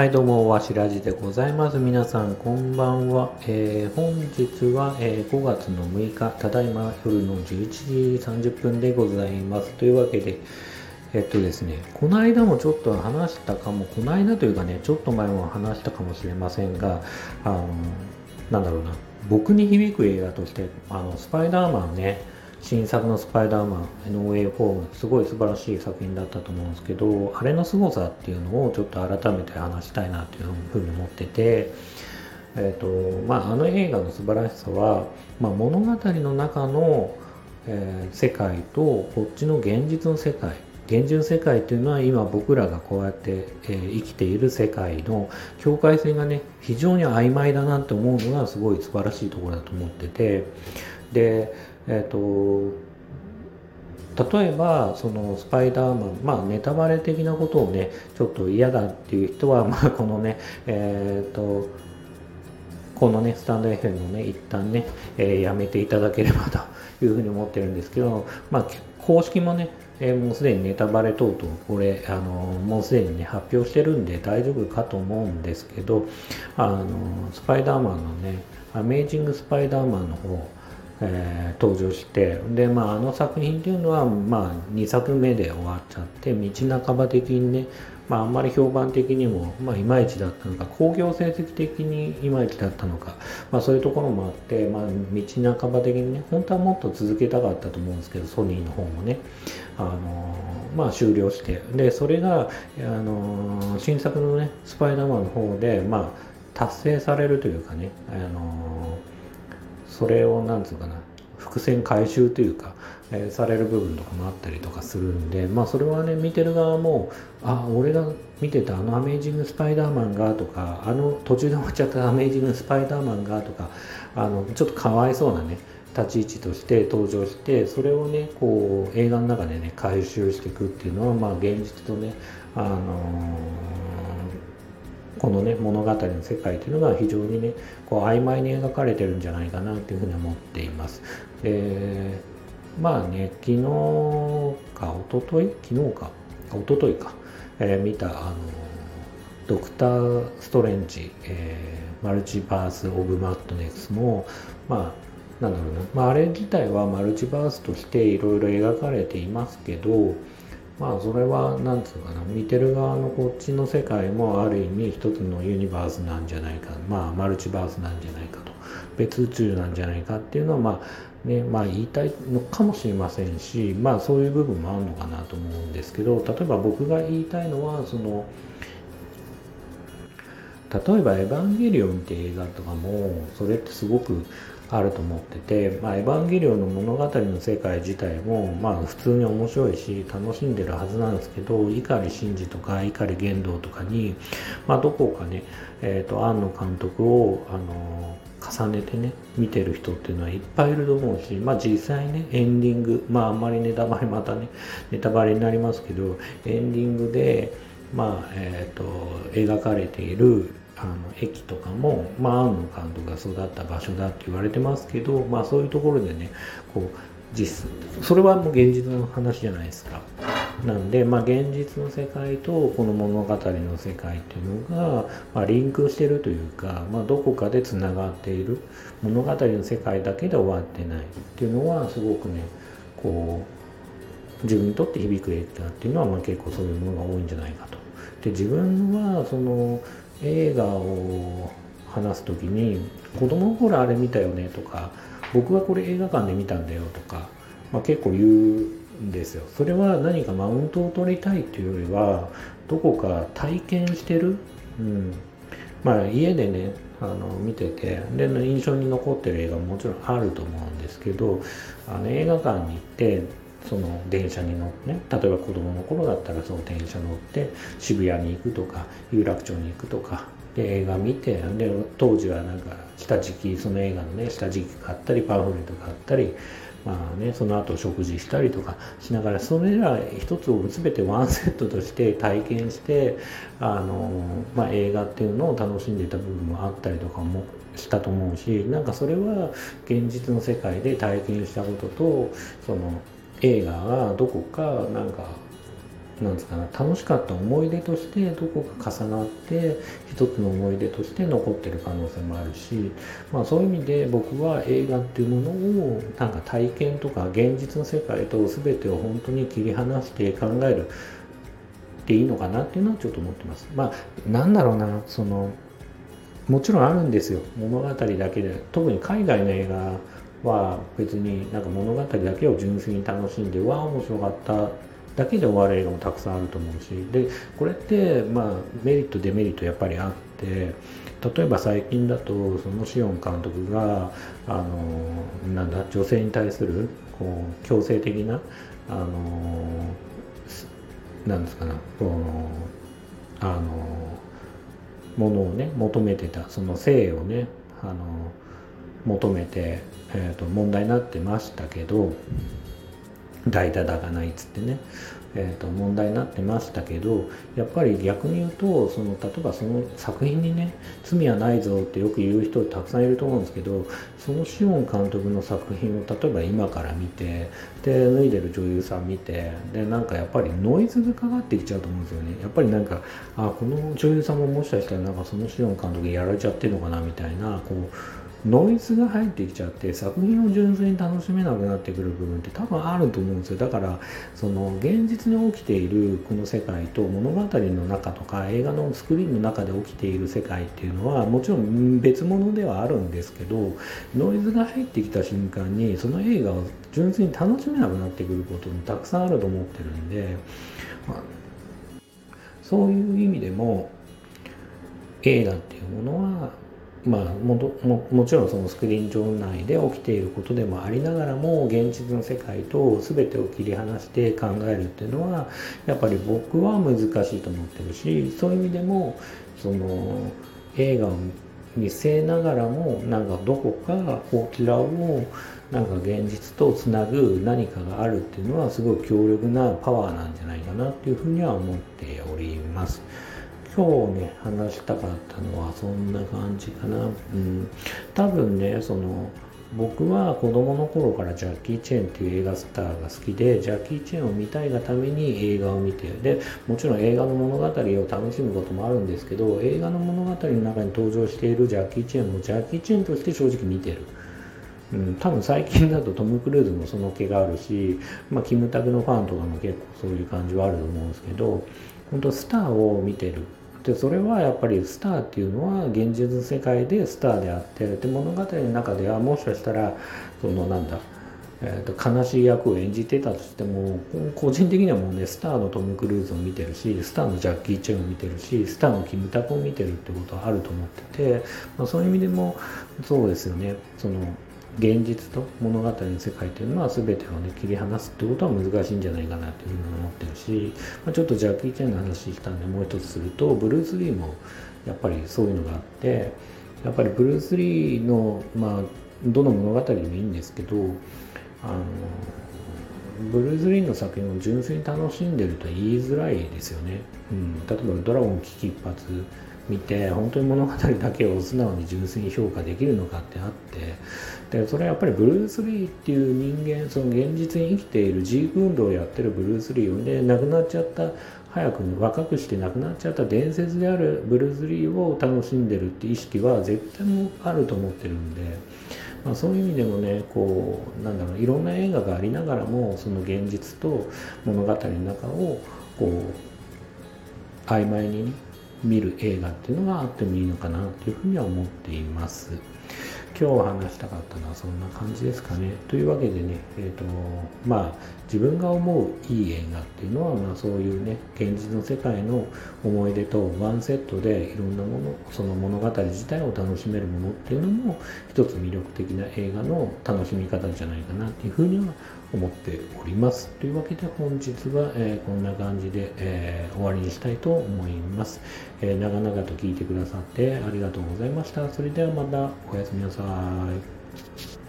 はいどうもわしらじでございます。皆さんこんばんは、えー、本日は、えー、5月の6日ただいま夜の11時30分でございます。というわけでえっとですねこの間もちょっと話したかもこの間というかねちょっと前も話したかもしれませんがあのなんだろうな僕に響く映画としてあのスパイダーマンね新作のスパイダーマン、ノーウェイホーム、すごい素晴らしい作品だったと思うんですけど、あれの凄さっていうのをちょっと改めて話したいなっていうふうに思ってて、えーとまあ、あの映画の素晴らしさは、まあ、物語の中の、えー、世界とこっちの現実の世界現実世界っていうのは今僕らがこうやって、えー、生きている世界の境界線がね非常に曖昧だなって思うのがすごい素晴らしいところだと思っててでえっ、ー、と例えばそのスパイダーマンまあネタバレ的なことをねちょっと嫌だっていう人は まあこのねえっ、ー、とこのねスタンド FM をね一旦ね、えー、やめていただければというふうに思ってるんですけどまあ公式もねえー、もうすでにネタバレ等々これあのもうすでにね発表してるんで大丈夫かと思うんですけどあのスパイダーマンのねアメージング・スパイダーマンの方えー、登場してで、まあ、あの作品っていうのは、まあ、2作目で終わっちゃって道半ば的にね、まあ、あんまり評判的にも、まあ、いまいちだったのか興行成績的にいまいちだったのか、まあ、そういうところもあって、まあ、道半ば的にね本当はもっと続けたかったと思うんですけどソニーの方もね、あの、まあ、終了してでそれが、あの、新作のねスパイダーマンの方で、まあ、達成されるというかね、あのーそれをなんつうかな伏線回収というか、えー、される部分とかもあったりとかするんでまあそれはね見てる側もあ俺が見てたあの「アメイジング・スパイダーマンが」とかあの途中で終わっちゃった「アメイジング・スパイダーマンが」とかあのちょっとかわいそうなね立ち位置として登場してそれをねこう映画の中でね回収していくっていうのはまあ現実とねあのーこのね物語の世界というのが非常にねこう曖昧に描かれてるんじゃないかなというふうに思っています。でまあね昨日か一昨日？昨日か。一昨日か、えー、見たあのドクター・ストレンジ、えー、マルチバース・オブ・マットネスもまあなんだろうな、まあ、あれ自体はマルチバースとしていろいろ描かれていますけどまあそれは何つうかな見てる側のこっちの世界もある意味一つのユニバースなんじゃないかまあマルチバースなんじゃないかと別宇宙なんじゃないかっていうのはまあねまあ言いたいのかもしれませんしまあそういう部分もあるのかなと思うんですけど例えば僕が言いたいのはその例えば「エヴァンゲリオン」って映画とかもそれってすごくあると思ってて、まあ、エヴァンゲリオンの物語の世界自体も、まあ、普通に面白いし楽しんでるはずなんですけど碇シンジとか碇玄道とかに、まあ、どこかね、えーと、庵野監督を、あの重ねてね見てる人っていうのはいっぱいいると思うし、まあ、実際ねエンディングまああんまりネタバレまたねネタバレになりますけどエンディングでまあえーと描かれているあの駅とかも、まあ、庵野監督が育った場所だって言われてますけど、まあ、そういうところでねこう実それはもう現実の話じゃないですか。なんで、まあ、現実の世界とこの物語の世界っていうのが、まあ、リンクしてるというか、まあ、どこかでつながっている物語の世界だけで終わってないっていうのはすごくねこう自分にとって響く映画っていうのは、まあ、結構そういうものが多いんじゃないかと。で自分はその映画を話す時に子供の頃あれ見たよねとか僕はこれ映画館で見たんだよとか、まあ、結構言うんですよ。それは何かマウントを取りたいっていうよりはどこか体験してる、うん、まあ家でねあの見ててで印象に残ってる映画ももちろんあると思うんですけどあの映画館に行ってその電車に乗ってね例えば子供の頃だったらその電車乗って渋谷に行くとか有楽町に行くとかで映画見てで当時はなんか下敷きその映画のね下敷き買ったりパンフレット買ったりまあね、その後食事したりとかしながらそれら一つを全てワンセットとして体験してあの、まあ、映画っていうのを楽しんでた部分もあったりとかもしたと思うしなんかそれは現実の世界で体験したこととその映画がどこかなんかなんですかね楽しかった思い出としてどこか重なって一つの思い出として残ってる可能性もあるし、まあ、そういう意味で僕は映画っていうものをなんか体験とか現実の世界と全てを本当に切り離して考えるっていいのかなっていうのはちょっと思ってます。まあなんだろうなそのもちろんあるんですよ物語だけで特に海外の映画は別になんか物語だけを純粋に楽しんでうわ面白かっただけで終わる映画もたくさんあると思うしでこれってまあメリットデメリットやっぱりあって例えば最近だとそのシオン監督があのなんだ女性に対するこう強制的なあのなんですかなこのあのものをね求めてたその性をねあの求めて、えーと問題になってましたけど代打だがないっつってね、えー、と問題になってましたけどやっぱり逆に言うとその例えばその作品にね罪はないぞってよく言う人たくさんいると思うんですけどそのシオン監督の作品を例えば今から見てで脱いでる女優さん見てでなんかやっぱりノイズがかかってきちゃうと思うんですよね。やっぱりなんかあこの女優さんももしかしたらなんかそのシオン監督やられちゃってるのかなみたいなこうノイズが入ってきちゃって作品を純粋に楽しめなくなってくる部分って多分あると思うんですよ。だからその現実に起きているこの世界と物語の中とか映画のスクリーンの中で起きている世界っていうのはもちろん別物ではあるんですけどノイズが入ってきた瞬間にその映画を純粋に楽しめなくなってくることもたくさんあると思ってるんで、まあ、そういう意味でも映画っていうものはまあ、もももちろんそのスクリーン上内で起きていることでもありながらも現実の世界と全てを切り離して考えるっていうのはやっぱり僕は難しいと思ってるしそういう意味でもその映画を見せながらもなんかどこかこちらをなんか現実とつなぐ何かがあるっていうのはすごい強力なパワーなんじゃないかなっていうふうには思っております。今日ね話したかったのはそんな感じかな。うん。多分ねその僕は子供の頃からジャッキー・チェーンっていう映画スターが好きでジャッキー・チェーンを見たいがために映画を見てでもちろん映画の物語を楽しむこともあるんですけど映画の物語の中に登場しているジャッキー・チェーンもジャッキー・チェーンとして正直見てる。うん、多分最近だとトム・クルーズもその気があるし、まあ、キムタクのファンとかも結構そういう感じはあると思うんですけど本当スターを見てる。でそれはやっぱりスターっていうのは現実世界でスターであってで物語の中ではもしかしたらそのなんだ、えー、と悲しい役を演じてたとしても個人的にはもうねスターのトム・クルーズを見てるしスターのジャッキー・チェンを見てるしスターのキムタクを見てるってことはあると思ってて、まあ、そういう意味でもそうですよね。その現実と物語の世界というのは全てをね切り離すってことは難しいんじゃないかなというふうに思ってるし、まあ、ちょっとジャッキー・チェンの話したんでもう一つするとブルース・リーもやっぱりそういうのがあってやっぱりブルース・リーのまあどの物語でもいいんですけどあのブルース・リーの作品を純粋に楽しんでると言いづらいですよね、うん、例えば「ドラゴン危機一発」見て本当に物語だけを素直に純粋に評価できるのかってあってでそれはやっぱりブルース・リーっていう人間その現実に生きているジーク運動をやってるブルース・リーをね亡くなっちゃった早く若くして亡くなっちゃった伝説であるブルース・リーを楽しんでるって意識は絶対もあると思ってるんで、まあ、そういう意味でもねこうなんだろういろんな映画がありながらもその現実と物語の中をこう曖昧にね見る映画っていうのがあってもいいのかなというふうには思っています。今日話したかったのはそんな感じですかね。というわけでね、えーとまあ、自分が思ういい映画っていうのは、まあ、そういうね現実の世界の思い出とワンセットでいろんなものその物語自体を楽しめるものっていうのも一つ魅力的な映画の楽しみ方じゃないかなっていうふうには思っております。というわけで本日は、えー、こんな感じで、えー、終わりにしたいと思います、えー、長々と聞いてくださってありがとうございました。それではまたおやすみなさい。